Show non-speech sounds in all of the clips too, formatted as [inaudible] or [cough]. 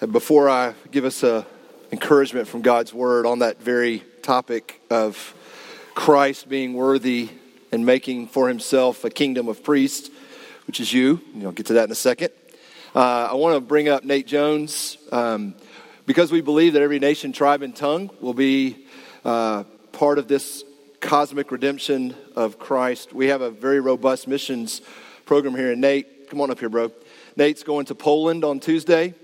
Before I give us a encouragement from God's word on that very topic of Christ being worthy and making for himself a kingdom of priests, which is you, and I'll get to that in a second. Uh, I want to bring up Nate Jones um, because we believe that every nation, tribe, and tongue will be uh, part of this cosmic redemption of Christ. We have a very robust missions program here, and Nate, come on up here, bro. Nate's going to Poland on Tuesday.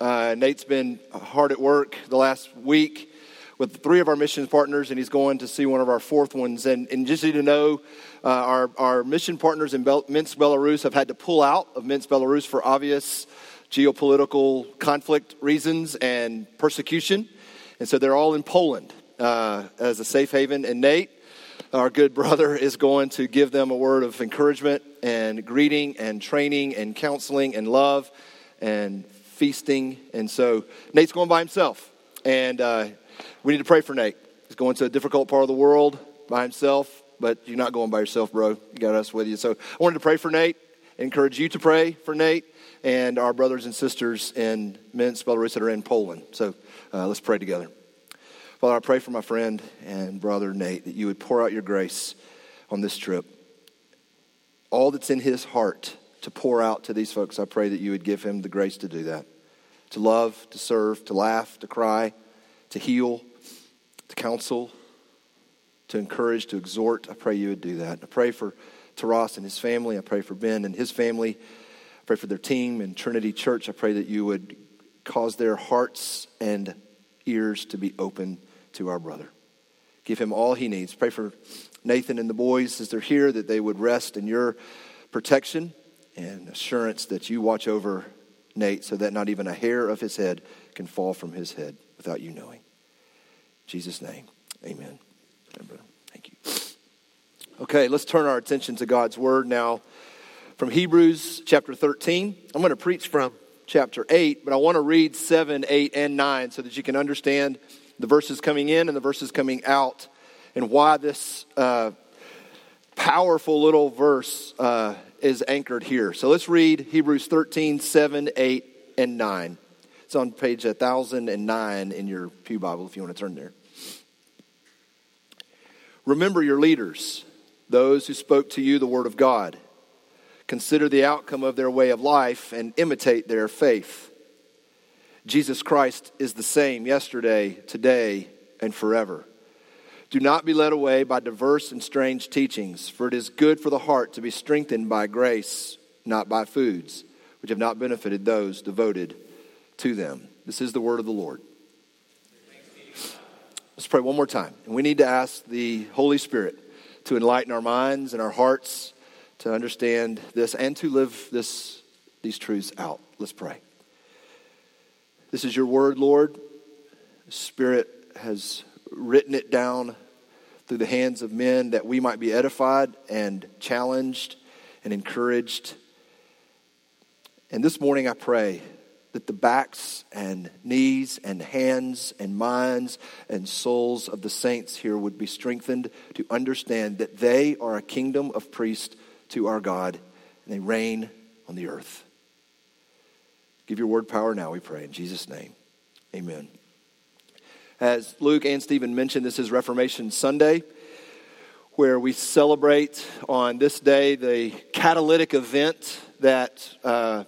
Uh, Nate's been hard at work the last week with three of our mission partners, and he's going to see one of our fourth ones. And, and just so you know, uh, our, our mission partners in Bel- Minsk, Belarus have had to pull out of Minsk, Belarus for obvious geopolitical conflict reasons and persecution. And so they're all in Poland uh, as a safe haven. And Nate, our good brother, is going to give them a word of encouragement and greeting and training and counseling and love and feasting. And so Nate's going by himself. And uh, we need to pray for Nate. He's going to a difficult part of the world by himself, but you're not going by yourself, bro. You got us with you. So I wanted to pray for Nate, encourage you to pray for Nate and our brothers and sisters in Minsk, Belarus that are in Poland. So uh, let's pray together. Father, I pray for my friend and brother Nate that you would pour out your grace on this trip. All that's in his heart to pour out to these folks, I pray that you would give him the grace to do that. To love, to serve, to laugh, to cry, to heal, to counsel, to encourage, to exhort. I pray you would do that. I pray for Taras and his family. I pray for Ben and his family. I pray for their team and Trinity Church. I pray that you would cause their hearts and ears to be open to our brother. Give him all he needs. Pray for Nathan and the boys as they're here that they would rest in your protection and assurance that you watch over Nate so that not even a hair of his head can fall from his head without you knowing. In Jesus' name, amen. Thank you. Okay, let's turn our attention to God's word now from Hebrews chapter 13. I'm going to preach from chapter 8, but I want to read 7, 8, and 9 so that you can understand the verses coming in and the verses coming out and why this uh, powerful little verse uh, is anchored here. So let's read Hebrews 13, 7, 8, and 9. It's on page 1009 in your Pew Bible if you want to turn there. Remember your leaders, those who spoke to you the word of God. Consider the outcome of their way of life and imitate their faith. Jesus Christ is the same yesterday, today, and forever. Do not be led away by diverse and strange teachings, for it is good for the heart to be strengthened by grace, not by foods, which have not benefited those devoted to them. This is the word of the Lord. Let's pray one more time. And we need to ask the Holy Spirit to enlighten our minds and our hearts to understand this and to live this, these truths out. Let's pray. This is your word, Lord. Spirit has written it down through the hands of men that we might be edified and challenged and encouraged. And this morning I pray that the backs and knees and hands and minds and souls of the saints here would be strengthened to understand that they are a kingdom of priests to our God and they reign on the earth. Give your word power now, we pray, in Jesus' name. Amen. As Luke and Stephen mentioned, this is Reformation Sunday, where we celebrate on this day the catalytic event that uh,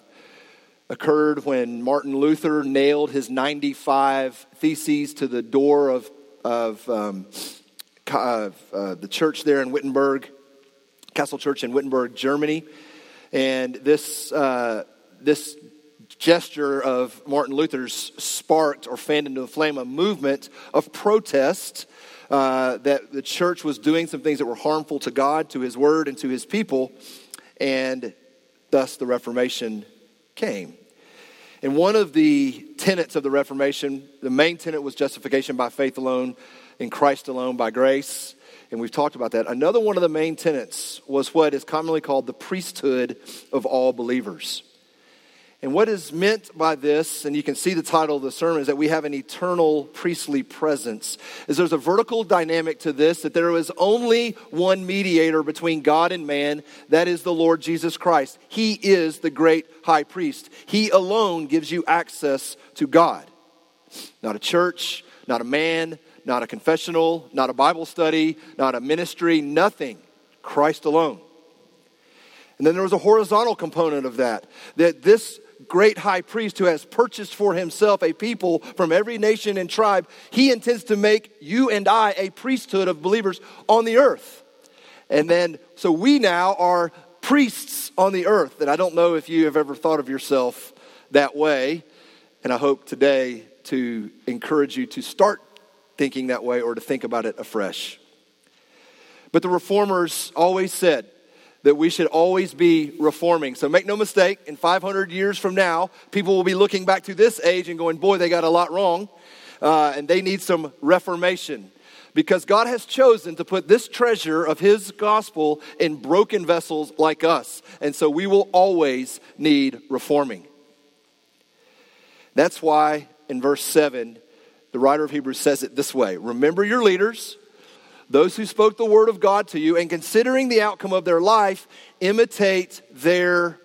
occurred when Martin Luther nailed his 95 theses to the door of, of, um, uh, the church there in Wittenberg, Castle Church in Wittenberg, Germany. And this, uh, this gesture of Martin Luther's sparked or fanned into a flame a movement of protest uh, that the church was doing some things that were harmful to God, to his word, and to his people, and thus the Reformation came. And one of the tenets of the Reformation, the main tenet was justification by faith alone, in Christ alone, by grace. And we've talked about that. Another one of the main tenets was what is commonly called the priesthood of all believers. And what is meant by this, and you can see the title of the sermon, is that we have an eternal priestly presence. Is there's a vertical dynamic to this, that there is only one mediator between God and man, that is the Lord Jesus Christ. He is the great high priest. He alone gives you access to God. Not a church, not a man, not a confessional, not a Bible study, not a ministry, nothing. Christ alone. And then there was a horizontal component of that, that this great high priest who has purchased for himself a people from every nation and tribe, he intends to make you and I a priesthood of believers on the earth. And then, so we now are priests on the earth. And I don't know if you have ever thought of yourself that way. And I hope today to encourage you to start thinking that way or to think about it afresh. But the reformers always said, that we should always be reforming. So make no mistake, in 500 years from now, people will be looking back to this age and going, boy, they got a lot wrong, uh, and they need some reformation. Because God has chosen to put this treasure of His gospel in broken vessels like us. And so we will always need reforming. That's why in verse 7, the writer of Hebrews says it this way Remember your leaders those who spoke the word of God to you, and considering the outcome of their life, imitate their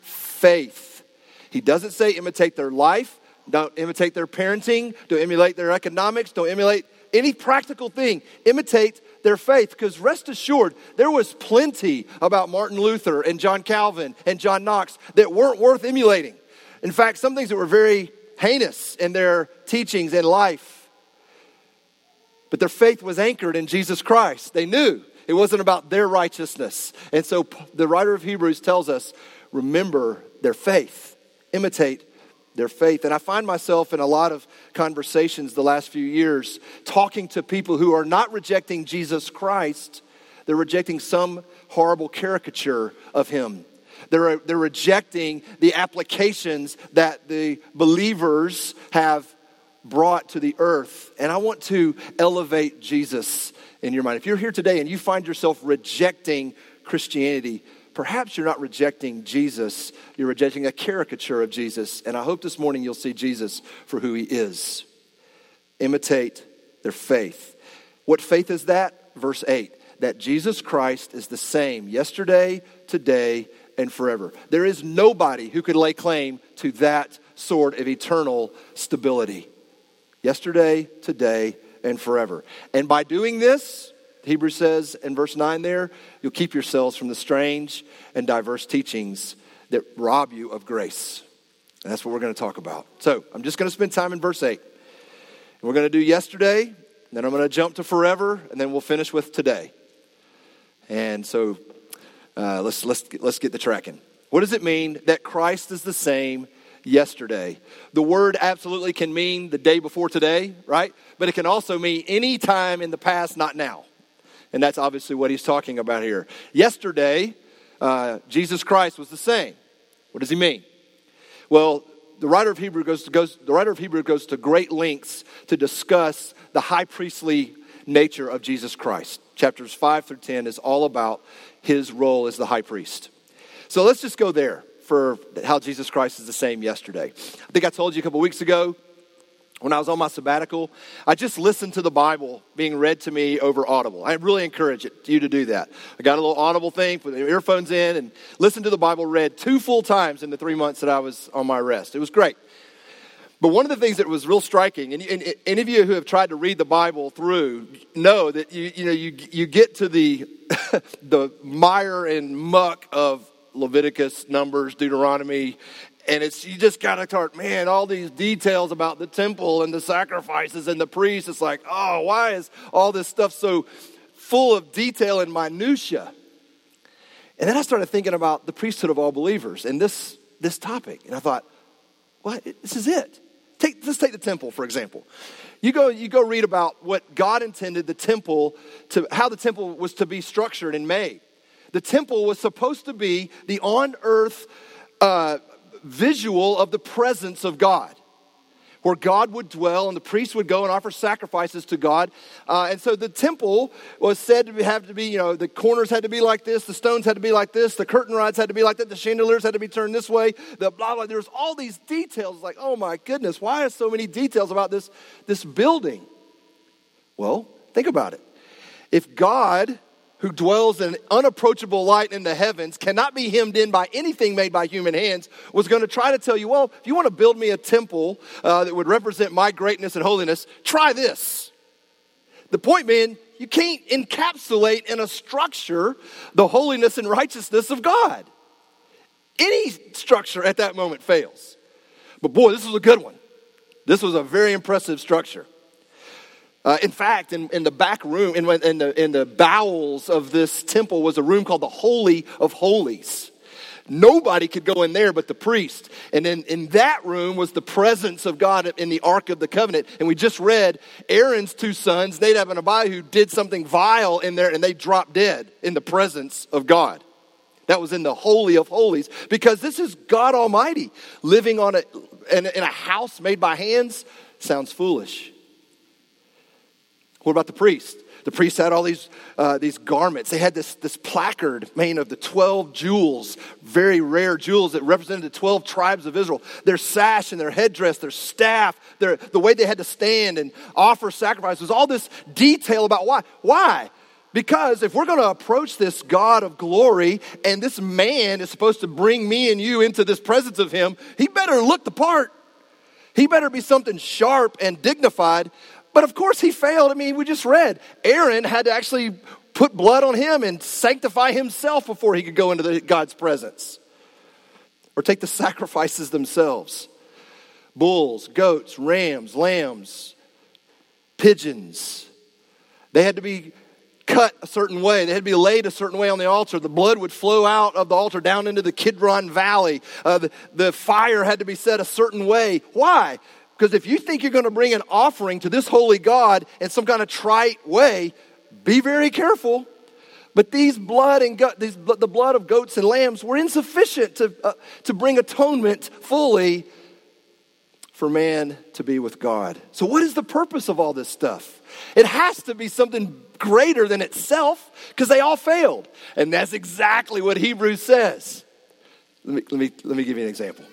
faith. He doesn't say imitate their life, don't imitate their parenting, don't emulate their economics, don't emulate any practical thing. Imitate their faith. Because rest assured, there was plenty about Martin Luther and John Calvin and John Knox that weren't worth emulating. In fact, some things that were very heinous in their teachings and life. But their faith was anchored in Jesus Christ. They knew it wasn't about their righteousness. And so the writer of Hebrews tells us remember their faith, imitate their faith. And I find myself in a lot of conversations the last few years talking to people who are not rejecting Jesus Christ, they're rejecting some horrible caricature of him. They're, they're rejecting the applications that the believers have brought to the earth. And I want to elevate Jesus in your mind. If you're here today and you find yourself rejecting Christianity, perhaps you're not rejecting Jesus, you're rejecting a caricature of Jesus. And I hope this morning you'll see Jesus for who he is. Imitate their faith. What faith is that? Verse 8 that Jesus Christ is the same yesterday, today, and forever. There is nobody who could lay claim to that sort of eternal stability yesterday, today, and forever. And by doing this, Hebrews says in verse 9 there, you'll keep yourselves from the strange and diverse teachings that rob you of grace. And that's what we're going to talk about. So I'm just going to spend time in verse 8. And we're going to do yesterday, then I'm going to jump to forever, and then we'll finish with today. And so uh, let's, let's, let's get the tracking. What does it mean that Christ is the same yesterday. The word absolutely can mean the day before today, right? But it can also mean any time in the past, not now. And that's obviously what he's talking about here. Yesterday, uh, Jesus Christ was the same. What does he mean? Well, the writer of Hebrew goes to, goes, the writer of Hebrew goes to great lengths to discuss the high priestly nature of Jesus Christ. Chapters 5 through 10 is all about his role as the high priest. So let's just go there for how Jesus Christ is the same yesterday. I think I told you a couple weeks ago when I was on my sabbatical, I just listened to the Bible being read to me over Audible. I really encourage you to do that. I got a little Audible thing, put the earphones in, and listened to the Bible read two full times in the three months that I was on my rest. It was great. But one of the things that was real striking, and, and, any of you who have tried to read the Bible through know that you, you know you, you get to the [laughs] the mire and muck of Leviticus, Numbers, Deuteronomy, and it's you just gotta start, man, all these details about the temple and the sacrifices and the priests. It's like, oh, why is all this stuff so full of detail and minutia? And then I started thinking about the priesthood of all believers and this this topic, and I thought, what? This is it. Take, let's take the temple for example. You go, you go read about what God intended the temple to, how the temple was to be structured and made. The temple was supposed to be the on earth uh, visual of the presence of God. where God would dwell, and the priests would go and offer sacrifices to God. Uh, and so the temple was said to have to be, you know, the corners had to be like this, the stones had to be like this, the curtain rods had to be like that, the chandeliers had to be turned this way, the blah blah. There's all these details. Like, oh my goodness, why are so many details about this this building? Well, think about it. If God who dwells in unapproachable light in the heavens, cannot be hemmed in by anything made by human hands, was going to try to tell you, well, if you want to build me a temple uh, that would represent my greatness and holiness, try this. The point being, you can't encapsulate in a structure the holiness and righteousness of God. Any structure at that moment fails. But boy, this was a good one. This was a very impressive structure. Uh, in fact, in, in the back room, in, in, the, in the bowels of this temple was a room called the Holy of Holies. Nobody could go in there but the priest. And in, in that room was the presence of God in the Ark of the Covenant. And we just read Aaron's two sons, Nadab and Abihu, did something vile in there and they dropped dead in the presence of God. That was in the Holy of Holies because this is God Almighty living on a, in, in a house made by hands. Sounds foolish. What about the priest? The priests had all these, uh, these garments. They had this, this placard made of the 12 jewels, very rare jewels that represented the 12 tribes of Israel. Their sash and their headdress, their staff, their, the way they had to stand and offer sacrifices, all this detail about why. Why? Because if we're going to approach this God of glory and this man is supposed to bring me and you into this presence of him, he better look the part. He better be something sharp and dignified. But of course, he failed. I mean, we just read Aaron had to actually put blood on him and sanctify himself before he could go into the, God's presence. Or take the [laughs] sacrifices themselves bulls, goats, rams, lambs, pigeons. They had to be cut a certain way. They had to be laid a certain way on the altar. The blood would flow out of the altar down into the Kidron Valley. Uh, the, the fire had to be set a certain way. Why? Because if you think you're going to bring an offering to this holy God in some kind of trite way, be very careful. But these blood and gut, these, the blood of goats and lambs were insufficient to, uh, to bring atonement fully for man to be with God. So, what is the purpose of all this stuff? It has to be something greater than itself because they all failed. And that's exactly what Hebrews says. Let me, let, me, let me give you an example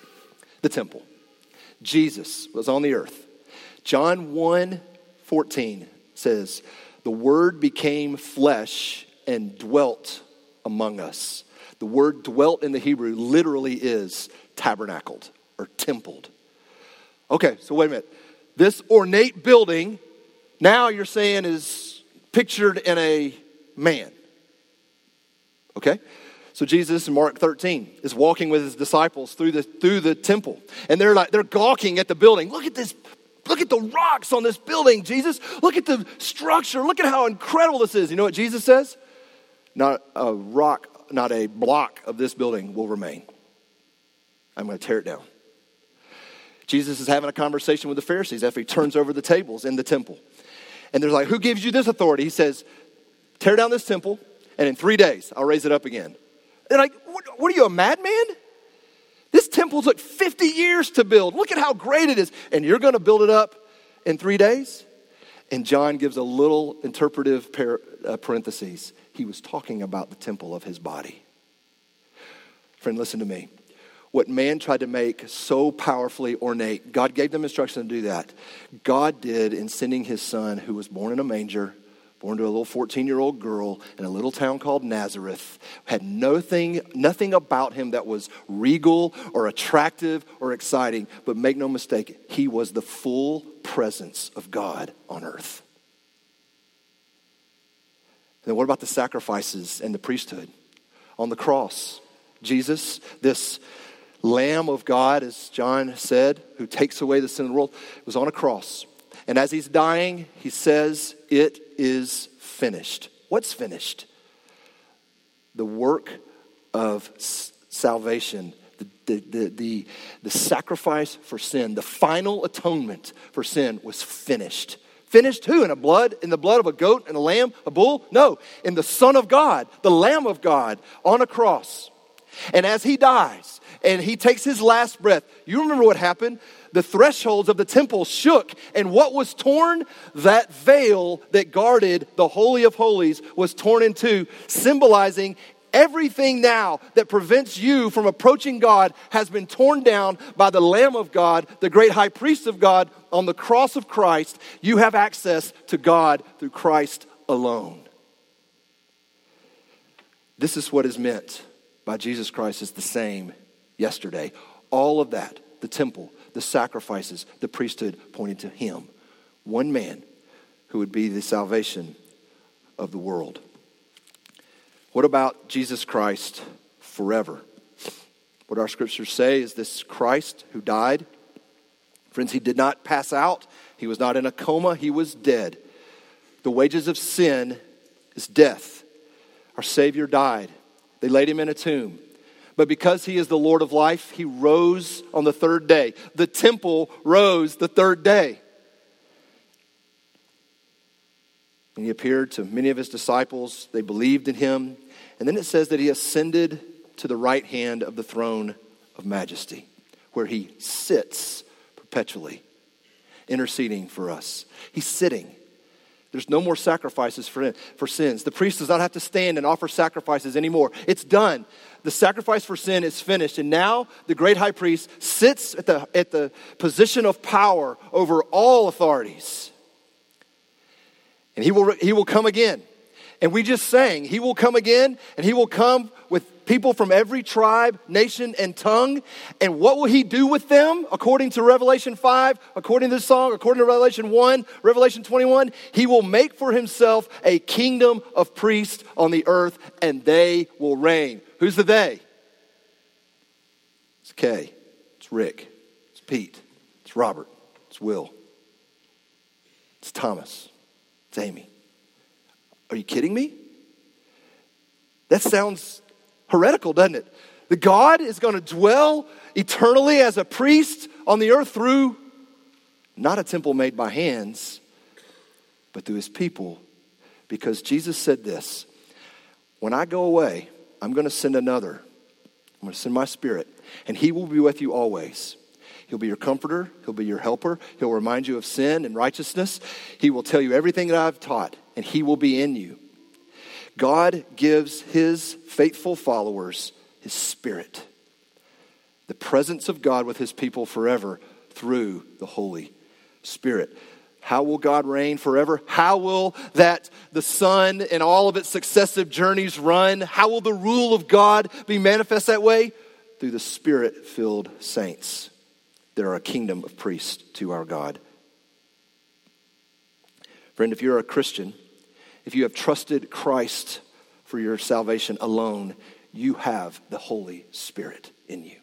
the temple. Jesus was on the earth. John 1 14 says, The Word became flesh and dwelt among us. The word dwelt in the Hebrew literally is tabernacled or templed. Okay, so wait a minute. This ornate building, now you're saying, is pictured in a man. Okay? So Jesus in Mark 13 is walking with his disciples through the through the temple. And they're like they're gawking at the building. Look at this Look at the rocks on this building, Jesus. Look at the structure. Look at how incredible this is. You know what Jesus says? Not a rock, not a block of this building will remain. I'm going to tear it down. Jesus is having a conversation with the Pharisees after he turns over the tables in the temple. And they're like, Who gives you this authority? He says, Tear down this temple, and in three days I'll raise it up again. They're like, what, what are you, a madman? This temple took 50 years to build. Look at how great it is. And you're going to build it up in three days? And John gives a little interpretive par- uh, parentheses. He was talking about the temple of his body. Friend, listen to me. What man tried to make so powerfully ornate, God gave them instruction to do that. God did in sending his son, who was born in a manger, born to a little 14 year old girl in a little town called Nazareth, had nothing, nothing about him that was regal or attractive or exciting. But make no mistake, he was the full presence of God on earth. Then what about the sacrifices and the priesthood? On the cross, Jesus, this Lamb of God, as John said, who takes away the sin of the world, was on a cross. And as he's dying, he says, It is finished. What's finished? The work of salvation, the, the, the, the, sacrifice for sin, the final atonement for sin was finished. Finished who? In a blood, in the blood of a goat and a lamb, a bull? No, in the Son of God, the Lamb of God on a cross. And as he dies and he takes his last breath, you remember what happened? The thresholds of the temple shook, and what was torn? That veil that guarded the Holy of Holies was torn in two, symbolizing everything now that prevents you from approaching God has been torn down by the Lamb of God, the great high priest of God on the cross of Christ. You have access to God through Christ alone. This is what is meant by Jesus Christ is the same yesterday. All of that, the temple, the sacrifices, the priesthood pointed to him. One man who would be the salvation of the world. What about Jesus Christ forever? What our scriptures say is this Christ who died. Friends, he did not pass out, he was not in a coma, he was dead. The wages of sin is death. Our Savior died. They laid him in a tomb. But because he is the Lord of life, he rose on the third day. The temple rose the third day. And he appeared to many of his disciples. They believed in him. And then it says that he ascended to the right hand of the throne of majesty, where he sits perpetually, interceding for us. He's sitting. There's no more sacrifices for, for sins. The priest does not have to stand and offer sacrifices anymore. It's done. The sacrifice for sin is finished. And now the great high priest sits at the, at the position of power over all authorities. And he will, he will come again. And we just sang, He will come again, and He will come with people from every tribe, nation, and tongue. And what will He do with them? According to Revelation 5, according to the song, according to Revelation 1, Revelation 21, He will make for Himself a kingdom of priests on the earth, and they will reign. Who's the they? It's Kay, it's Rick, it's Pete, it's Robert, it's Will, it's Thomas. It's Amy. Are you kidding me? That sounds heretical, doesn't it? The God is going to dwell eternally as a priest on the earth through not a temple made by hands, but through his people. Because Jesus said this When I go away, I'm going to send another. I'm going to send my spirit, and he will be with you always. He'll be your comforter. He'll be your helper. He'll remind you of sin and righteousness. He will tell you everything that I've taught, and He will be in you. God gives His faithful followers His Spirit, the presence of God with His people forever through the Holy Spirit. How will God reign forever? How will that the sun and all of its successive journeys run? How will the rule of God be manifest that way? Through the spirit filled saints that are a kingdom of priests to our God. Friend, if you're a Christian, if you have trusted Christ for your salvation alone, you have the Holy Spirit in you.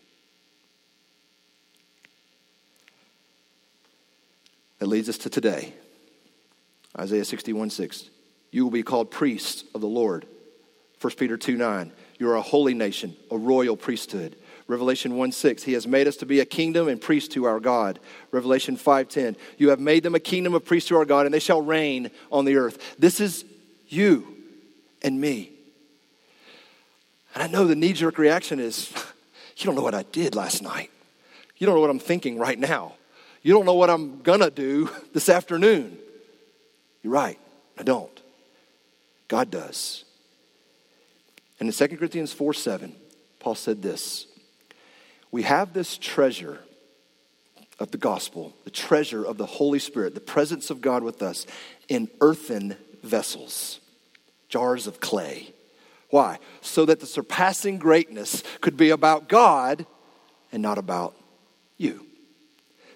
That leads us to today. Isaiah 61 6. You will be called priests of the Lord. 1 Peter 2 9. You are a holy nation, a royal priesthood. Revelation 1 6, He has made us to be a kingdom and priests to our God. Revelation 5 10, You have made them a kingdom of priests to our God, and they shall reign on the earth. This is you and me. And I know the knee jerk reaction is, [laughs] You don't know what I did last night. You don't know what I'm thinking right now. You don't know what I'm to do [laughs] this afternoon. You're right, I don't. God does. And in 2 Corinthians 4 7, Paul said this we have this treasure of the gospel, the treasure of the Holy Spirit, the presence of God with us in earthen vessels, jars of clay. Why? So that the surpassing greatness could be about God and not about you.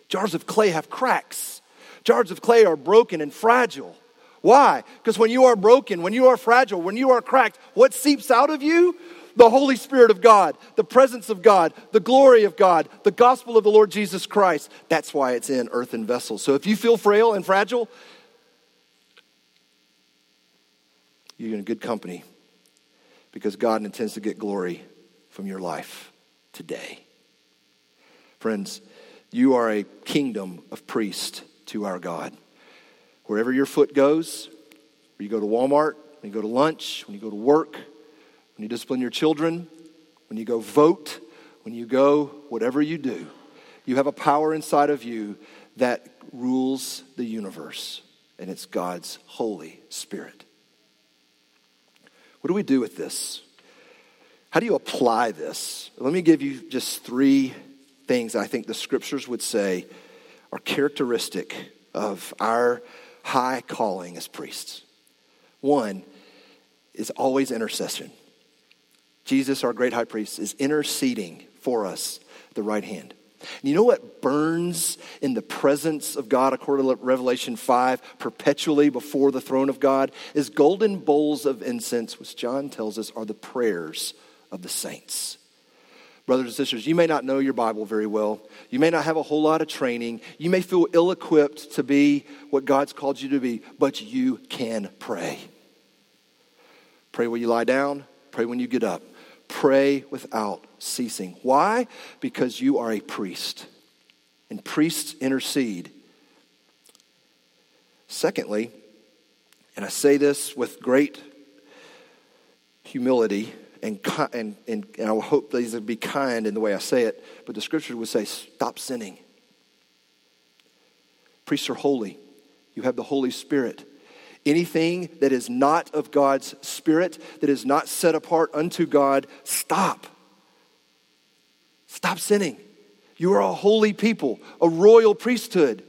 Jars of clay have cracks. Jars of clay are broken and fragile. Why? Because when you are broken, when you are fragile, when you are cracked, what seeps out of you? the Holy Spirit of God, the presence of God, the glory of God, the gospel of the Lord Jesus Christ. That's why it's in earthen vessels. So if you feel frail and fragile, you're in good company because God intends to get glory from your life today. Friends, you are a kingdom of priests to our God. Wherever your foot goes, when you go to Walmart, when you go to lunch, when you go to work, when you discipline your children, when you go vote, when you go whatever you do, you have a power inside of you that rules the universe, and it's God's Holy Spirit. What do we do with this? How do you apply this? Let me give you just three things I think the scriptures would say are characteristic of our high calling as priests. One is always intercession. Jesus, our great high priest, is interceding for us the right hand. And you know what burns in the presence of God, according to Revelation 5, perpetually before the throne of God, is golden bowls of incense, which John tells us are the prayers of the saints. Brothers and sisters, you may not know your Bible very well. You may not have a whole lot of training. You may feel ill equipped to be what God's called you to be, but you can pray. Pray when you lie down, pray when you get up. Pray without ceasing. Why? Because you are a priest, and priests intercede. Secondly, and I say this with great humility, and, and, and, I hope these would be kind in the way I say it, but the scripture would say, stop sinning. Priests are holy. You have the Holy Spirit. Anything that is not of God's Spirit, that is not set apart unto God, stop. Stop sinning. You are a holy people, a royal priesthood.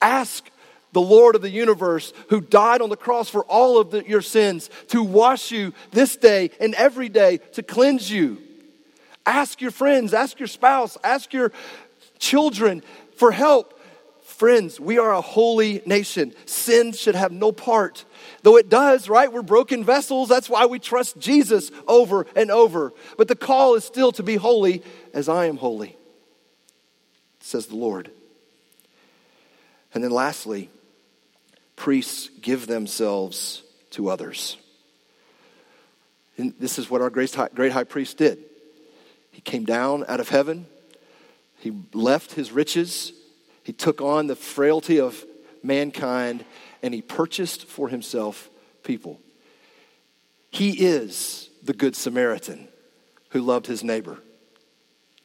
Ask the Lord of the universe, who died on the cross for all of the, your sins, to wash you this day and every day, to cleanse you. Ask your friends, ask your spouse, ask your children for help. Friends, we are a holy nation. Sin should have no part. Though it does, right? We're broken vessels. That's why we trust Jesus over and over. But the call is still to be holy as I am holy, says the Lord. And then lastly, priests give themselves to others. And this is what our great high, great high priest did. He came down out of heaven, he left his riches, he took on the frailty of mankind, and he purchased for himself people. He is the Good Samaritan who loved his neighbor.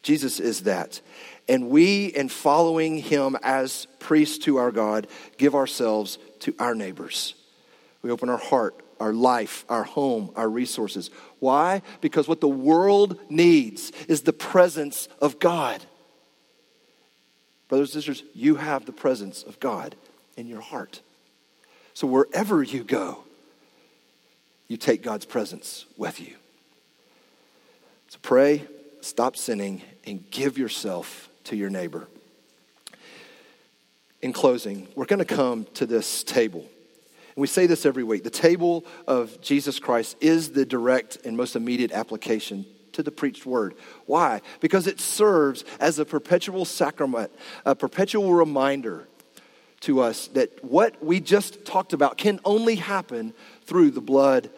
Jesus is that. And we, in following him as priests to our God, give ourselves to our neighbors. We open our heart, our life, our home, our resources. Why? Because what the world needs is the presence of God. Brothers and sisters, you have the presence of God in your heart. So wherever you go, you take God's presence with you. So pray, stop sinning, and give yourself to your neighbor in closing, we're going to come to this table. And we say this every week. The table of Jesus Christ is the direct and most immediate application to the preached word. Why? Because it serves as a perpetual sacrament, a perpetual reminder to us that what we just talked about can only happen through the blood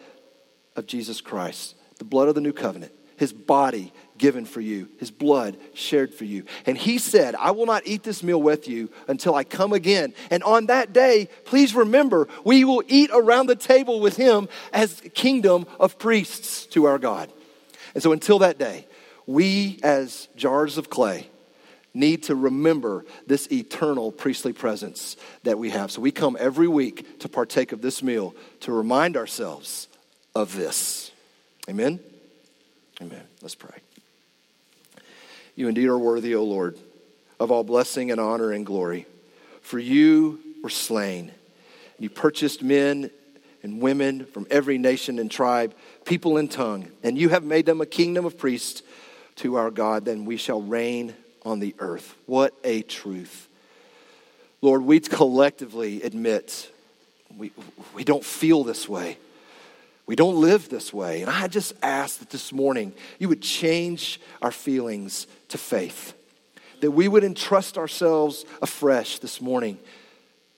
of Jesus Christ, the blood of the new covenant, his body given for you, his blood shared for you. And he said, I will not eat this meal with you until I come again. And on that day, please remember, we will eat around the table with him as kingdom of priests to our God. And so until that day, we as jars of clay need to remember this eternal priestly presence that we have. So we come every week to partake of this meal to remind ourselves of this. Amen. Amen. Let's pray. You indeed are worthy, O Lord, of all blessing and honor and glory. For you were slain. You purchased men and women from every nation and tribe, people and tongue, and you have made them a kingdom of priests to our God. Then we shall reign on the earth. What a truth. Lord, we collectively admit we, we don't feel this way. We don't live this way. And I just ask that this morning you would change our feelings to faith, that we would entrust ourselves afresh this morning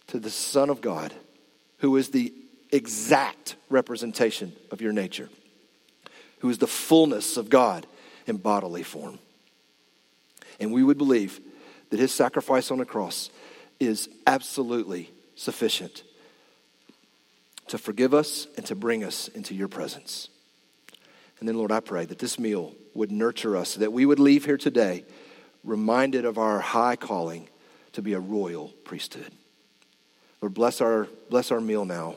to the Son of God, who is the exact representation of your nature, who is the fullness of God in bodily form. And we would believe that his sacrifice on the cross is absolutely sufficient to forgive us and to bring us into your presence. And then, Lord, I pray that this meal would nurture us, that we would leave here today reminded of our high calling to be a royal priesthood. Lord, bless our, bless our meal now.